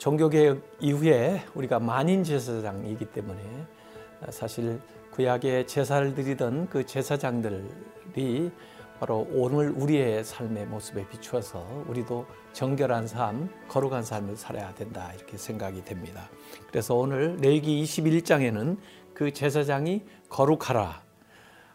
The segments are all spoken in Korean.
종교개혁 이후에 우리가 만인 제사장이기 때문에 사실 구약의 제사를 드리던 그 제사장들이 바로 오늘 우리의 삶의 모습에 비추어서 우리도 정결한 삶, 거룩한 삶을 살아야 된다 이렇게 생각이 됩니다. 그래서 오늘 레기 21장에는 그 제사장이 거룩하라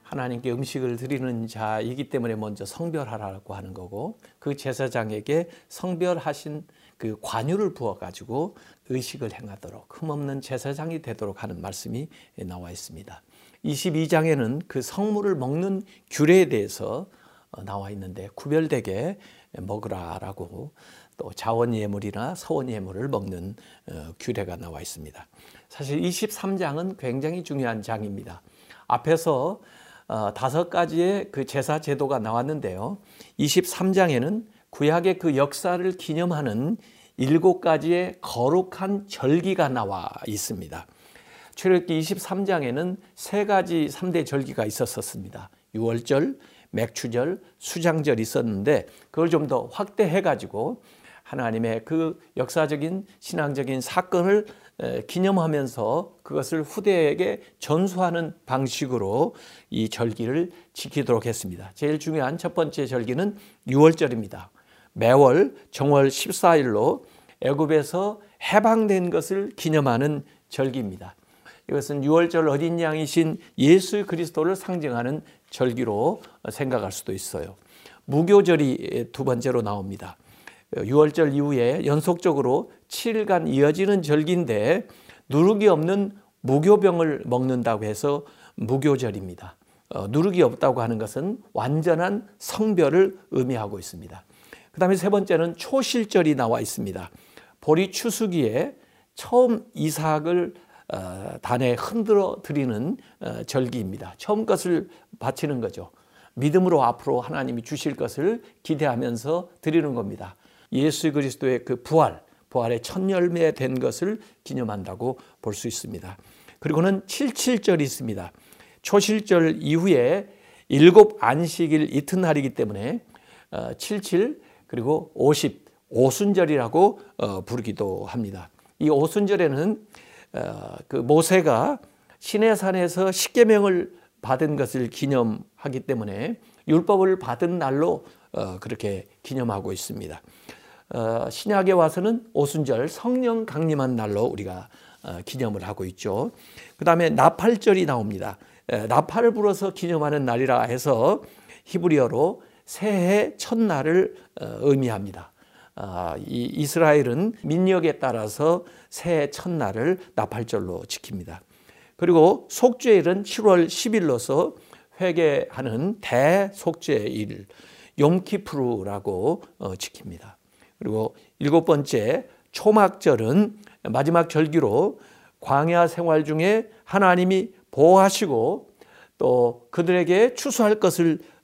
하나님께 음식을 드리는 자이기 때문에 먼저 성별하라고 하는 거고 그 제사장에게 성별하신 그 관유를 부어 가지고 의식을 행하도록 흠없는 제사장이 되도록 하는 말씀이 나와 있습니다. 22장에는 그 성물을 먹는 규례에 대해서 어, 나와 있는데 구별되게 먹으라라고 또 자원 예물이나 서원 예물을 먹는 어, 규례가 나와 있습니다. 사실 23장은 굉장히 중요한 장입니다. 앞에서 어, 다섯 가지의 그 제사 제도가 나왔는데요. 23장에는 구약의 그 역사를 기념하는 일곱 가지의 거룩한 절기가 나와 있습니다. 출애굽기 23장에는 세 가지 3대 절기가 있었습니다. 유월절, 맥추절, 수장절이 있었는데 그걸 좀 더 확대해 가지고 하나님의 그 역사적인 신앙적인 사건을 기념하면서 그것을 후대에게 전수하는 방식으로 이 절기를 지키도록 했습니다. 제일 중요한 첫 번째 절기는 유월절입니다. 매월 정월 14일로 애굽에서 해방된 것을 기념하는 절기입니다. 이것은 6월절 어린 양이신 예수 그리스도를 상징하는 절기로 생각할 수도 있어요. 무교절이 두 번째로 나옵니다. 6월절 이후에 연속적으로 7일간 이어지는 절기인데 누룩이 없는 무교병을 먹는다고 해서 무교절입니다. 어, 누룩이 없다고 하는 것은 완전한 성별을 의미하고 있습니다. 그 다음에 세 번째는 초실절이 나와 있습니다. 보리 추수기에 처음 이삭을 어, 단에 흔들어 드리는 어, 절기입니다. 처음 것을 바치는 거죠. 믿음으로 앞으로 하나님이 주실 것을 기대하면서 드리는 겁니다. 예수 그리스도의 그 부활, 부활의 첫 열매 된 것을 기념한다고 볼 수 있습니다. 그리고는 77절이 있습니다. 초실절 이후에 일곱 안식일 이튿날이기 때문에 77 어, 그리고 50 오순절이라고 부르기도 합니다. 이 오순절에는 어, 그 모세가 시내산에서 십계명을 받은 것을 기념하기 때문에 율법을 받은 날로 어, 그렇게 기념하고 있습니다. 어, 신약에 와서는 오순절 성령 강림한 날로 우리가 기념을 하고 있죠. 그 다음에 나팔절이 나옵니다. 나팔을 불어서 기념하는 날이라 해서 히브리어로 새해 첫날을 의미합니다. 아, 이 이스라엘은 민력에 따라서 새해 첫날을 나팔절로 지킵니다. 그리고 속죄일은 7월 10일로서 회개하는 대속죄일 용키프루라고 어, 지킵니다. 그리고 일곱 번째 초막절은 마지막 절기로 광야 생활 중에 하나님이 보호하시고 또 그들에게 추수할 것을 어,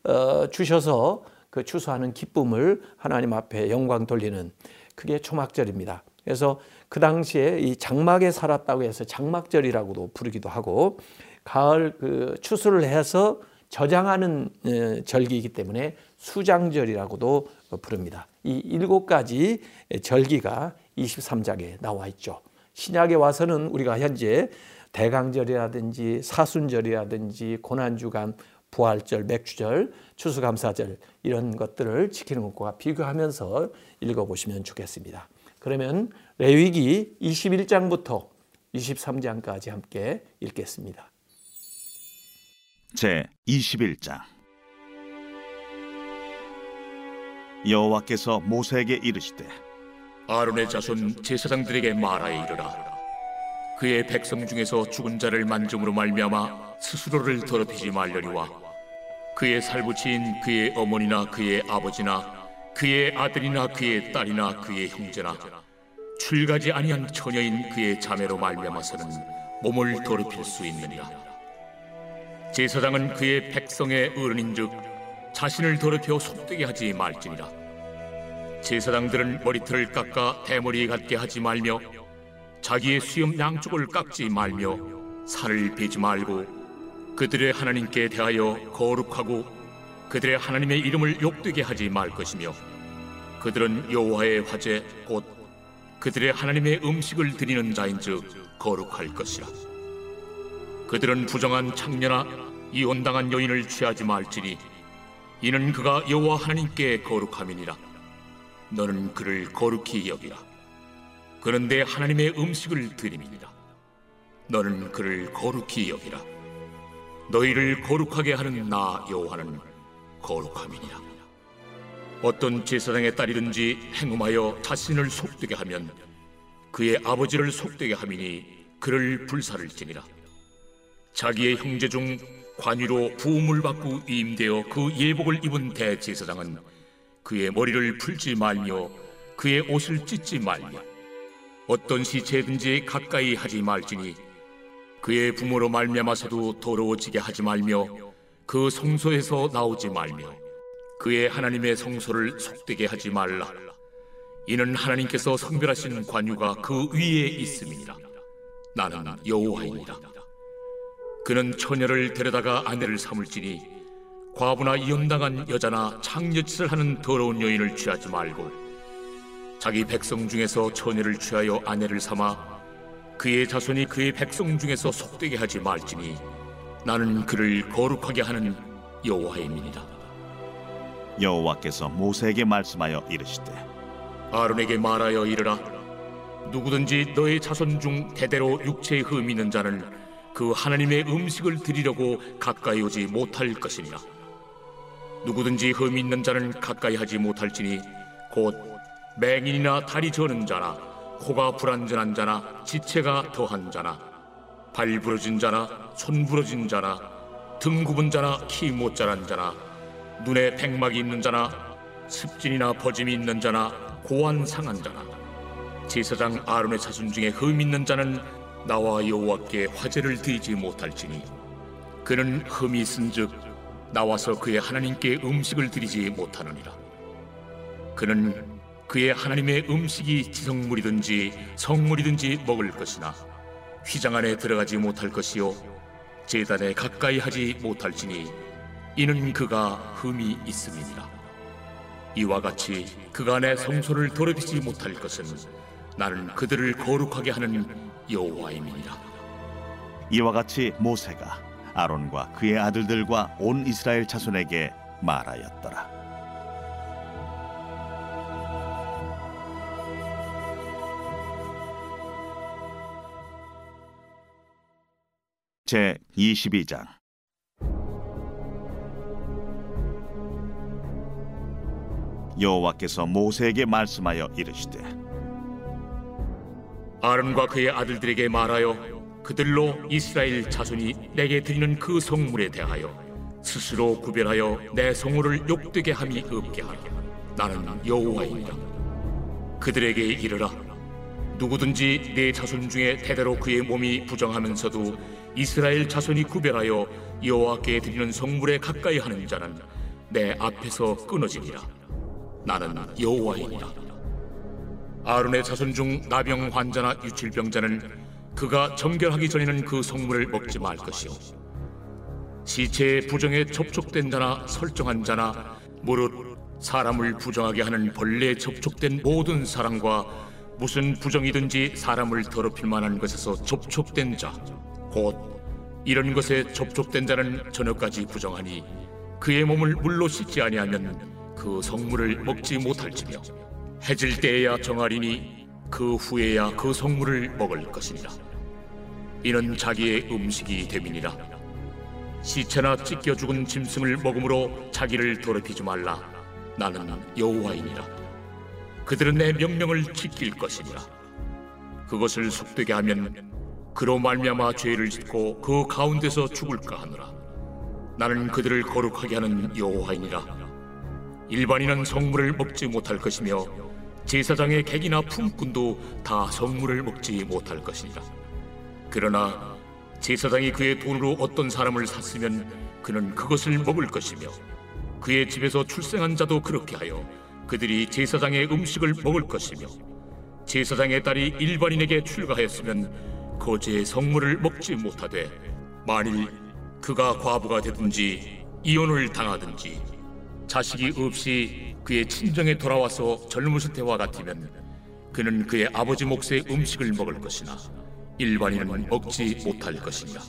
주셔서 그 추수하는 기쁨을 하나님 앞에 영광 돌리는 그게 초막절입니다. 그래서 그 당시에 이 장막에 살았다고 해서 장막절이라고도 부르기도 하고 가을 그 추수를 해서 저장하는 어, 절기이기 때문에 수장절이라고도 부릅니다. 이 일곱 가지 절기가 23장에 나와 있죠. 신약에 와서는 우리가 현재 대강절이라든지 사순절이라든지 고난주간 부활절, 맥주절, 추수감사절 이런 것들을 지키는 것과 비교하면서 읽어보시면 좋겠습니다. 그러면 레위기 21장부터 23장까지 함께 읽겠습니다. 제 21장 여호와께서 모세에게 이르시되 아론의 자손 제사장들에게 말하여 이르라 그의 백성 중에서 죽은 자를 만짐으로 말미암아 스스로를 더럽히지 말려니와 그의 살부치인 그의 어머니나 그의 아버지나 그의 아들이나 그의 딸이나 그의 형제나 출가지 아니한 처녀인 그의 자매로 말미암아서는 몸을 더럽힐 수 있느니라. 제사장은 그의 백성의 어른인즉 자신을 더럽혀 속되게 하지 말지니라. 제사장들은 머리털을 깎아 대머리 같게 하지 말며 자기의 수염 양쪽을 깎지 말며 살을 베지 말고 그들의 하나님께 대하여 거룩하고 그들의 하나님의 이름을 욕되게 하지 말 것이며 그들은 여호와의 화제 곧 그들의 하나님의 음식을 드리는 자인즉 거룩할 것이라. 그들은 부정한 창녀나 이혼당한 여인을 취하지 말지니 이는 그가 여호와 하나님께 거룩함이니라. 너는 그를 거룩히 여기라. 내 하나님의 음식을 드림이니라. 너는 그를 거룩히 여기라 너희를 거룩하게 하는 나 여호와는 거룩함이니라. 어떤 제사장의 딸이든지 행음하여 자신을 속되게 하면 그의 아버지를 속되게 함이니 그를 불살을지니라. 자기의 형제 중 관위로 부음을 받고 위임되어 그 예복을 입은 대제사장은 그의 머리를 풀지 말며 그의 옷을 찢지 말며 어떤 시체든지 가까이 하지 말지니 그의 부모로 말미암아서도 더러워지게 하지 말며 그 성소에서 나오지 말며 그의 하나님의 성소를 속되게 하지 말라. 이는 하나님께서 성별하신 관유가 그 위에 있음이니라. 나는 여호와이니라. 그는 처녀를 데려다가 아내를 삼을지니 과부나 이혼당한 여자나 창녀짓을 하는 더러운 여인을 취하지 말고 자기 백성 중에서 처녀를 취하여 아내를 삼아 그의 자손이 그의 백성 중에서 속되게 하지 말지니 나는 그를 거룩하게 하는 여호와임이니라 여호와께서 모세에게 말씀하여 이르시되 아론에게 말하여 이르라. 누구든지 너의 자손 중 대대로 육체에 흠 있는 자는 그 하나님의 음식을 드리려고 가까이 오지 못할 것이니라. 누구든지 흠 있는 자는 가까이 하지 못할지니 곧 맹인이나 다리 저는 자나 코가 불안전한 자나 지체가 더한 자나 발 부러진 자나 손 부러진 자나 등 굽은 자나 키 못 자란 자나 눈에 백막이 있는 자나 습진이나 버짐이 있는 자나 고안 상한 자나 제사장 아론의 자손 중에 흠 있는 자는 나와 여호와께 화제를 드리지 못할지니 그는 흠이 있은즉 나와서 그의 하나님께 음식을 드리지 못하느니라. 그는 그의 하나님의 음식이 지성물이든지 성물이든지 먹을 것이나 휘장 안에 들어가지 못할 것이요 제단에 가까이 하지 못할지니 이는 그가 흠이 있음이니라. 이와 같이 내 성소를 더럽히지 못할 것은 나는 그들을 거룩하게 하는 여호와임이니라. 이와 같이 모세가 아론과 그의 아들들과 온 이스라엘 자손에게 말하였더라 제 22장. 여호와께서 모세에게 말씀하여 이르시되 아론과 그의 아들들에게 말하여 그들로 이스라엘 자손이 내게 드리는 그 성물에 대하여 스스로 구별하여 내 성물을 욕되게 함이 없게 하라. 나는 여호와이니라. 그들에게 이르라. 누구든지 내 자손 중에 대대로 그의 몸이 부정하면서도 이스라엘 자손이 구별하여 여호와께 드리는 성물에 가까이 하는 자는 내 앞에서 끊어지니라 나는 여호와이니라. 아론의 자손 중 나병 환자나 유칠병자는 그가 정결하기 전에는 그 성물을 먹지 말 것이요. 시체의 부정에 접촉된 자나 설정한 자나 무릇 사람을 부정하게 하는 벌레에 접촉된 모든 사람과 무슨 부정이든지 사람을 더럽힐 만한 것에서 접촉된 자 곧 이런 것에 접촉된 자는 저녁까지 부정하니 그의 몸을 물로 씻지 아니하면 그 성물을 먹지 못할지며 해질 때에야 정하리니 그 후에야 그 성물을 먹을 것이니라 이는 자기의 음식이 됨이니라. 시체나 찢겨 죽은 짐승을 먹음으로 자기를 더럽히지 말라. 나는 여호와이니라. 그들은 내 명령을 지킬 것이니라. 그것을 속되게 하면 그로 말미암아 죄를 짓고 그 가운데서 죽을까 하노라. 나는 그들을 거룩하게 하는 여호와이니라. 일반인은 성물을 먹지 못할 것이며 제사장의 객이나 품꾼도 다 성물을 먹지 못할 것이니라. 그러나 제사장이 그의 돈으로 어떤 사람을 샀으면 그는 그것을 먹을 것이며 그의 집에서 출생한 자도 그렇게 하여 그들이 제사장의 음식을 먹을 것이며 제사장의 딸이 일반인에게 출가하였으면 거제의 성물을 먹지 못하되 만일 그가 과부가 되든지 이혼을 당하든지 자식이 없이 그의 친정에 돌아와서 젊으실 때와 같으면 그는 그의 아버지 몫의 음식을 먹을 것이나 일반인은 먹지 못할 것이니라.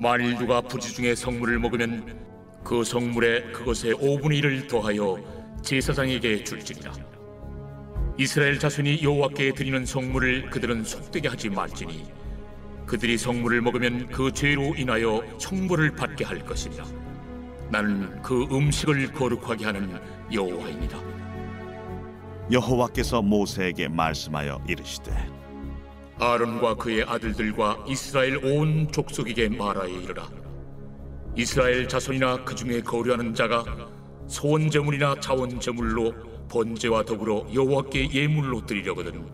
만일 누가 부지 중에 성물을 먹으면 그 성물에 그것의 5분의 1을 더하여 제사장에게 줄지니라. 이스라엘 자손이 여호와께 드리는 성물을 그들은 속되게 하지 말지니 그들이 성물을 먹으면 그 죄로 인하여 형벌을 받게 할 것이니라. 나는 그 음식을 거룩하게 하는 여호와이니라. 여호와께서 모세에게 말씀하여 이르시되 아론과 그의 아들들과 이스라엘 온 족속에게 말하여 이르라. 이스라엘 자손이나 그 중에 거류하는 자가 소원 제물이나 자원 제물로 번제와 더불어 여호와께 예물로 드리려거든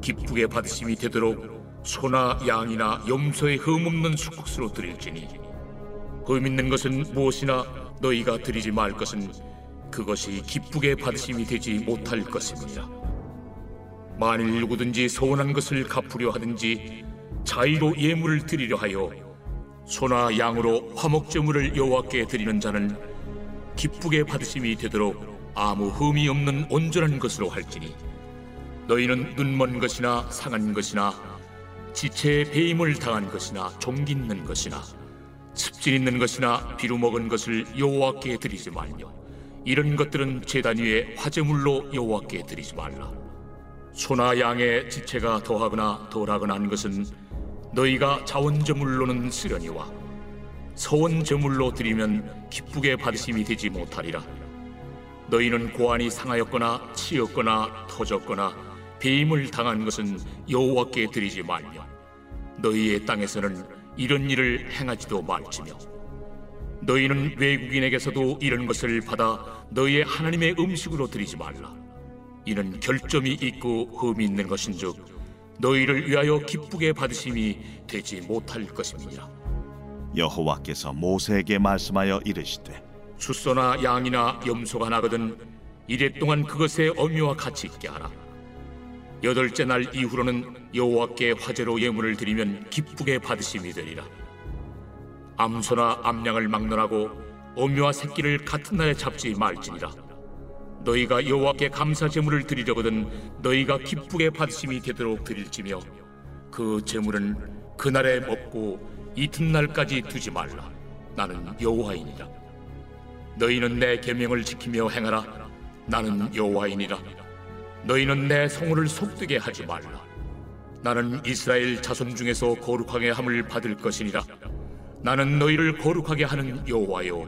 기쁘게 받으심이 되도록 소나 양이나 염소의 흠 없는 수국수로 드릴지니 흠 있는 것은 무엇이나 너희가 드리지 말 것은 그것이 기쁘게 받으심이 되지 못할 것입니다. 만일 누구든지 소원한 것을 갚으려 하든지 자의로 예물을 드리려 하여 소나 양으로 화목제물을 여호와께 드리는 자는 기쁘게 받으심이 되도록 아무 흠이 없는 온전한 것으로 할지니 너희는 눈먼 것이나 상한 것이나 지체에 배임을 당한 것이나 종기 있는 것이나 습진 있는 것이나 비루 먹은 것을 여호와께 드리지 말며 이런 것들은 제단 위에 화제물로 여호와께 드리지 말라. 소나 양의 지체가 더하거나 덜하거나 한 것은 너희가 자원제물로는 쓰려니와 서원제물로 드리면 기쁘게 받으심이 되지 못하리라 너희는 고안이 상하였거나 치였거나 터졌거나 배임을 당한 것은 여호와께 드리지 말며 너희의 땅에서는 이런 일을 행하지도 말지며 너희는 외국인에게서도 이런 것을 받아 너희의 하나님의 음식으로 드리지 말라. 이는 결점이 있고 흠이 있는 것인즉 너희를 위하여 기쁘게 받으심이 되지 못할 것입니다. 여호와께서 모세에게 말씀하여 이르시되 숫소나 양이나 염소가 나거든 이래 동안 그것의 어미와 같이 있게 하라. 여덟째 날 이후로는 여호와께 화제로 예물을 드리면 기쁘게 받으심이 되리라. 암소나 암양을 막론하고 어미와 새끼를 같은 날에 잡지 말지니라. 너희가 여호와께 감사 제물을 드리려거든 너희가 기쁘게 받으심이 되도록 드릴지며 그 제물은 그날에 먹고 이튿날까지 두지 말라. 나는 여호와이니라. 너희는 내 계명을 지키며 행하라. 나는 여호와이니라. 너희는 내 성호를 속되게 하지 말라. 나는 이스라엘 자손 중에서 거룩하게 함을 받을 것이니라. 나는 너희를 거룩하게 하는 여호와요.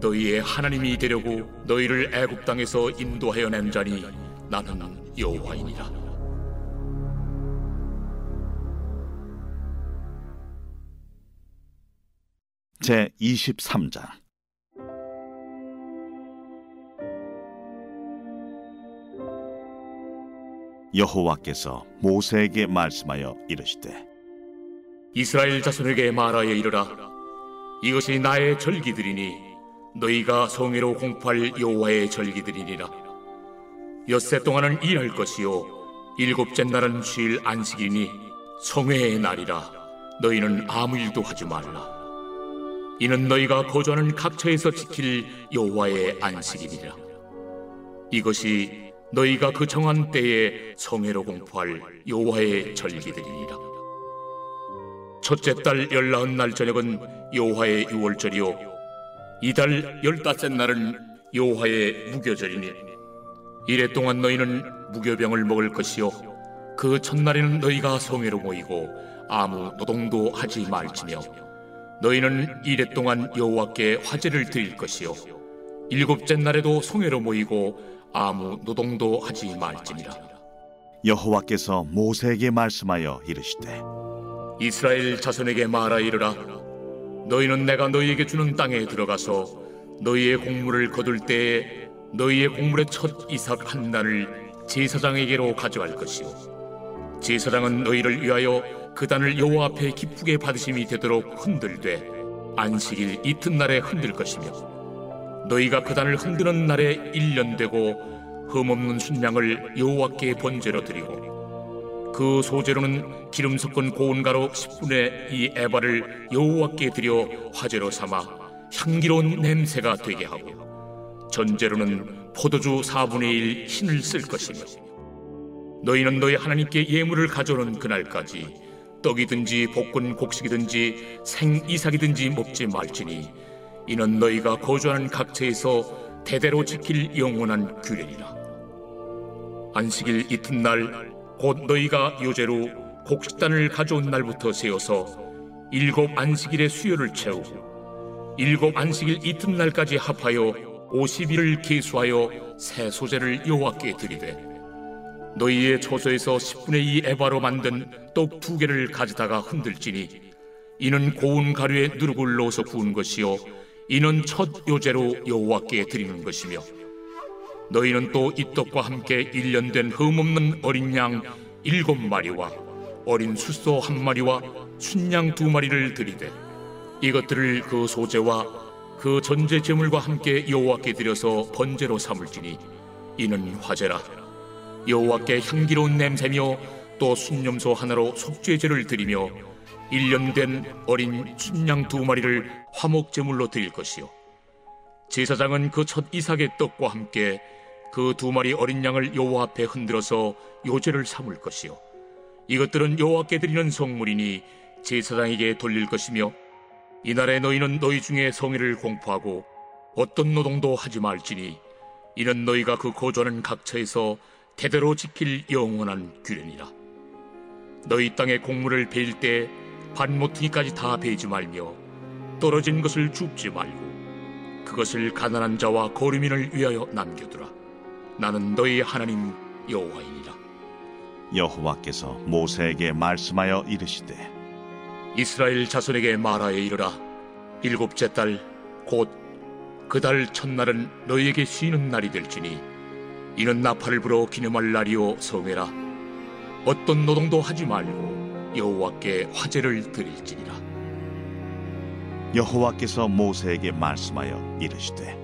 너희의 하나님이 되려고 너희를 애굽 땅에서 인도하여 낸 자니 나는 여호와이니라. 제 23장 여호와께서 모세에게 말씀하여 이르시되 이스라엘 자손에게 말하여 이르라. 이것이 나의 절기들이니 너희가 성회로 공포할 여호와의 절기들이니라. 엿새 동안은 일할 것이요 일곱째 날은 쉴 안식이니 성회의 날이라. 너희는 아무 일도 하지 말라. 이는 너희가 거주하는 각처에서 지킬 여호와의 안식이니라. 이것이 너희가 그 정한 때에 성회로 공포할 여호와의 절기들이니라. 첫째 달 열나흔 날 저녁은 여호와의 유월절이요. 이달 열다섯 날은 여호와의 무교절이니 이래 동안 너희는 무교병을 먹을 것이요. 그 첫날에는 너희가 성회로 모이고 아무 노동도 하지 말지며 너희는 이래 동안 여호와께 화제를 드릴 것이요. 일곱째 날에도 성회로 모이고 아무 노동도 하지 말지니라. 여호와께서 모세에게 말씀하여 이르시되 이스라엘 자손에게 말하 이르라. 너희는 내가 너희에게 주는 땅에 들어가서 너희의 곡물을 거둘 때에 너희의 곡물의 첫 이삭 한 단을 제사장에게로 가져갈 것이요. 제사장은 너희를 위하여 그 단을 여호와 앞에 기쁘게 받으심이 되도록 흔들되 안식일 이튿날에 흔들 것이며 너희가 그 단을 흔드는 날에 일년 되고 흠없는 순양을 여호와께 번제로 드리고 그 소재로는 기름 섞은 고운 가루 10분의 이 에바를 여호와께 드려 화제로 삼아 향기로운 냄새가 되게 하고 전제로는 포도주 4분의 1 흰을 쓸 것이며 너희는 너희 하나님께 예물을 가져오는 그날까지 떡이든지 볶은 곡식이든지 생이삭이든지 먹지 말지니 이는 너희가 거주하는 각처에서 대대로 지킬 영원한 규례니라. 안식일 이튿날 곧 너희가 요제로 곡식단을 가져온 날부터 세워서 일곱 안식일의 수요를 채우고 일곱 안식일 이튿날까지 합하여 오십일을 계수하여 새 소재를 여호와께 드리되 너희의 초소에서 10분의 2 에바로 만든 떡 두 개를 가져다가 흔들지니 이는 고운 가루에 누룩을 넣어서 구운 것이요 이는 첫 요제로 여호와께 드리는 것이며 너희는 또 이 떡과 함께 1년 된 흠없는 어린 양 일곱 마리와 어린 숫소 한 마리와 순양 두 마리를 드리되 이것들을 그 소재와 그 전제 제물과 함께 여호와께 드려서 번제로 삼을지니 이는 화제라. 여호와께 향기로운 냄새며 또 순념소 하나로 속죄제를 드리며 1년 된 어린 순양 두 마리를 화목 제물로 드릴 것이요 제사장은 그 첫 이삭의 떡과 함께 그 두 마리 어린 양을 여호와 앞에 흔들어서 요제를 삼을 것이요 이것들은 여호와께 드리는 성물이니 제사장에게 돌릴 것이며 이날에 너희는 너희 중에 성의를 공포하고 어떤 노동도 하지 말지니 이는 너희가 그 거주하는 각처에서 대대로 지킬 영원한 규례니라. 너희 땅에 곡물을 베일 때 반모퉁이까지 다 베지 말며 떨어진 것을 줍지 말고 그것을 가난한 자와 거류민을 위하여 남겨두라. 나는 너희 하나님 여호와이니라. 여호와께서 모세에게 말씀하여 이르시되 이스라엘 자손에게 말하여 이르라. 일곱째 달 곧 그 달 첫날은 너희에게 쉬는 날이 될지니 이는 나팔을 불어 기념할 날이요 성회라 어떤 노동도 하지 말고 여호와께 화제를 드릴지니라 여호와께서 모세에게 말씀하여 이르시되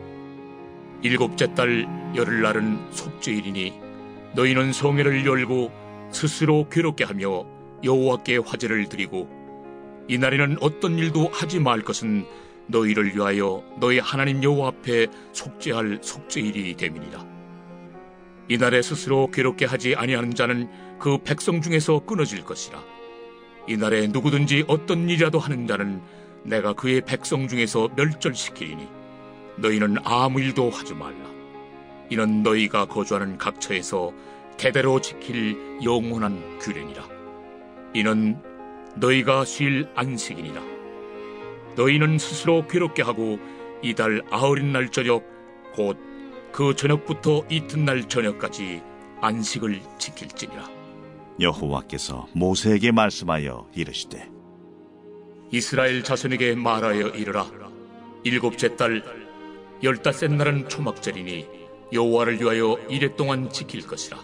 일곱째 달 열흘 날은 속죄일이니 너희는 성회를 열고 스스로 괴롭게 하며 여호와께 화제를 드리고 이 날에는 어떤 일도 하지 말 것은 너희를 위하여 너희 하나님 여호와 앞에 속죄할 속죄일이 됨이니라 이날에 스스로 괴롭게 하지 아니하는 자는 그 백성 중에서 끊어질 것이라. 이날에 누구든지 어떤 일이라도 하는 자는 내가 그의 백성 중에서 멸절시키리니 너희는 아무 일도 하지 말라. 이는 너희가 거주하는 각 처에서 대대로 지킬 영원한 규례니라. 이는 너희가 쉴 안식이니라. 너희는 스스로 괴롭게 하고 이달 아흘인 날 저녁 곧 그 저녁부터 이튿날 저녁까지 안식을 지킬지니라. 여호와께서 모세에게 말씀하여 이르시되 이스라엘 자손에게 말하여 이르라. 일곱째 달 열다섯 날은 초막절이니 여호와를 위하여 이래 동안 지킬 것이라.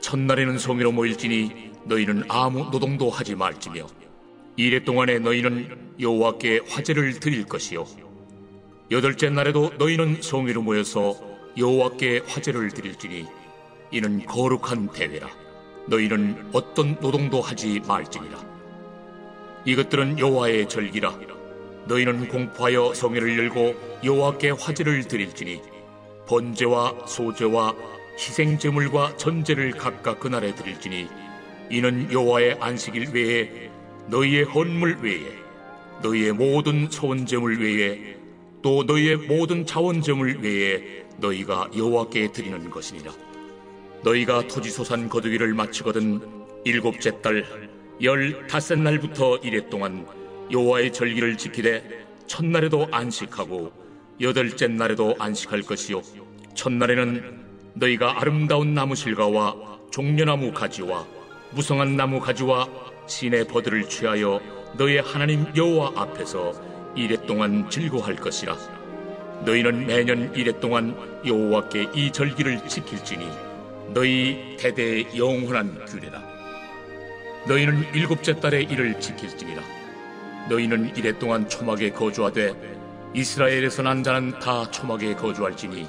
첫날에는 성의로 모일지니 너희는 아무 노동도 하지 말지며 이래 동안에 너희는 여호와께 화제를 드릴 것이요 여덟째 날에도 너희는 성의로 모여서 여호와께 화제를 드릴지니 이는 거룩한 대회라 너희는 어떤 노동도 하지 말지니라 이것들은 여호와의 절기라 너희는 공포하여 성회를 열고 여호와께 화제를 드릴지니 번제와 소제와 희생 제물과 전제를 각각 그날에 드릴지니 이는 여호와의 안식일 외에 너희의 헌물 외에 너희의 모든 소원 제물 외에 또 너희의 모든 자원 제물 외에 너희가 여호와께 드리는 것이니라. 너희가 토지소산 거두기를 마치거든 일곱째 달 열다섯 날부터 이래 동안 여호와의 절기를 지키되 첫날에도 안식하고 여덟째 날에도 안식할 것이요. 첫날에는 너희가 아름다운 나무 실과와 종려나무 가지와 무성한 나무 가지와 신의 버들을 취하여 너희 하나님 여호와 앞에서 이래 동안 즐거워할 것이라. 너희는 매년 이래 동안 여호와께 이 절기를 지킬지니 너희 대대의 영원한 규례다. 너희는 일곱째 달에 이를 지킬지니라. 너희는 이래 동안 초막에 거주하되 이스라엘에서 난 자는 다 초막에 거주할지니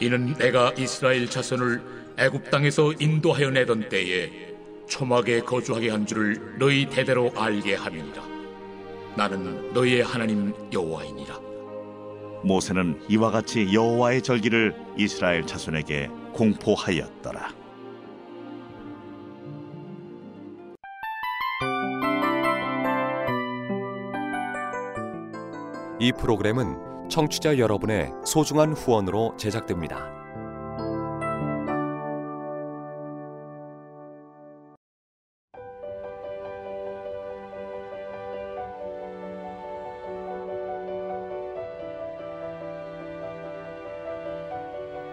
이는 내가 이스라엘 자손을 애굽 땅에서 인도하여 내던 때에 초막에 거주하게 한 줄을 너희 대대로 알게 함이니라. 나는 너희의 하나님 여호와이니라. 모세는 이와 같이 여호와의 절기를 이스라엘 자손에게 공포하였더라. 이 프로그램은 청취자 여러분의 소중한 후원으로 제작됩니다.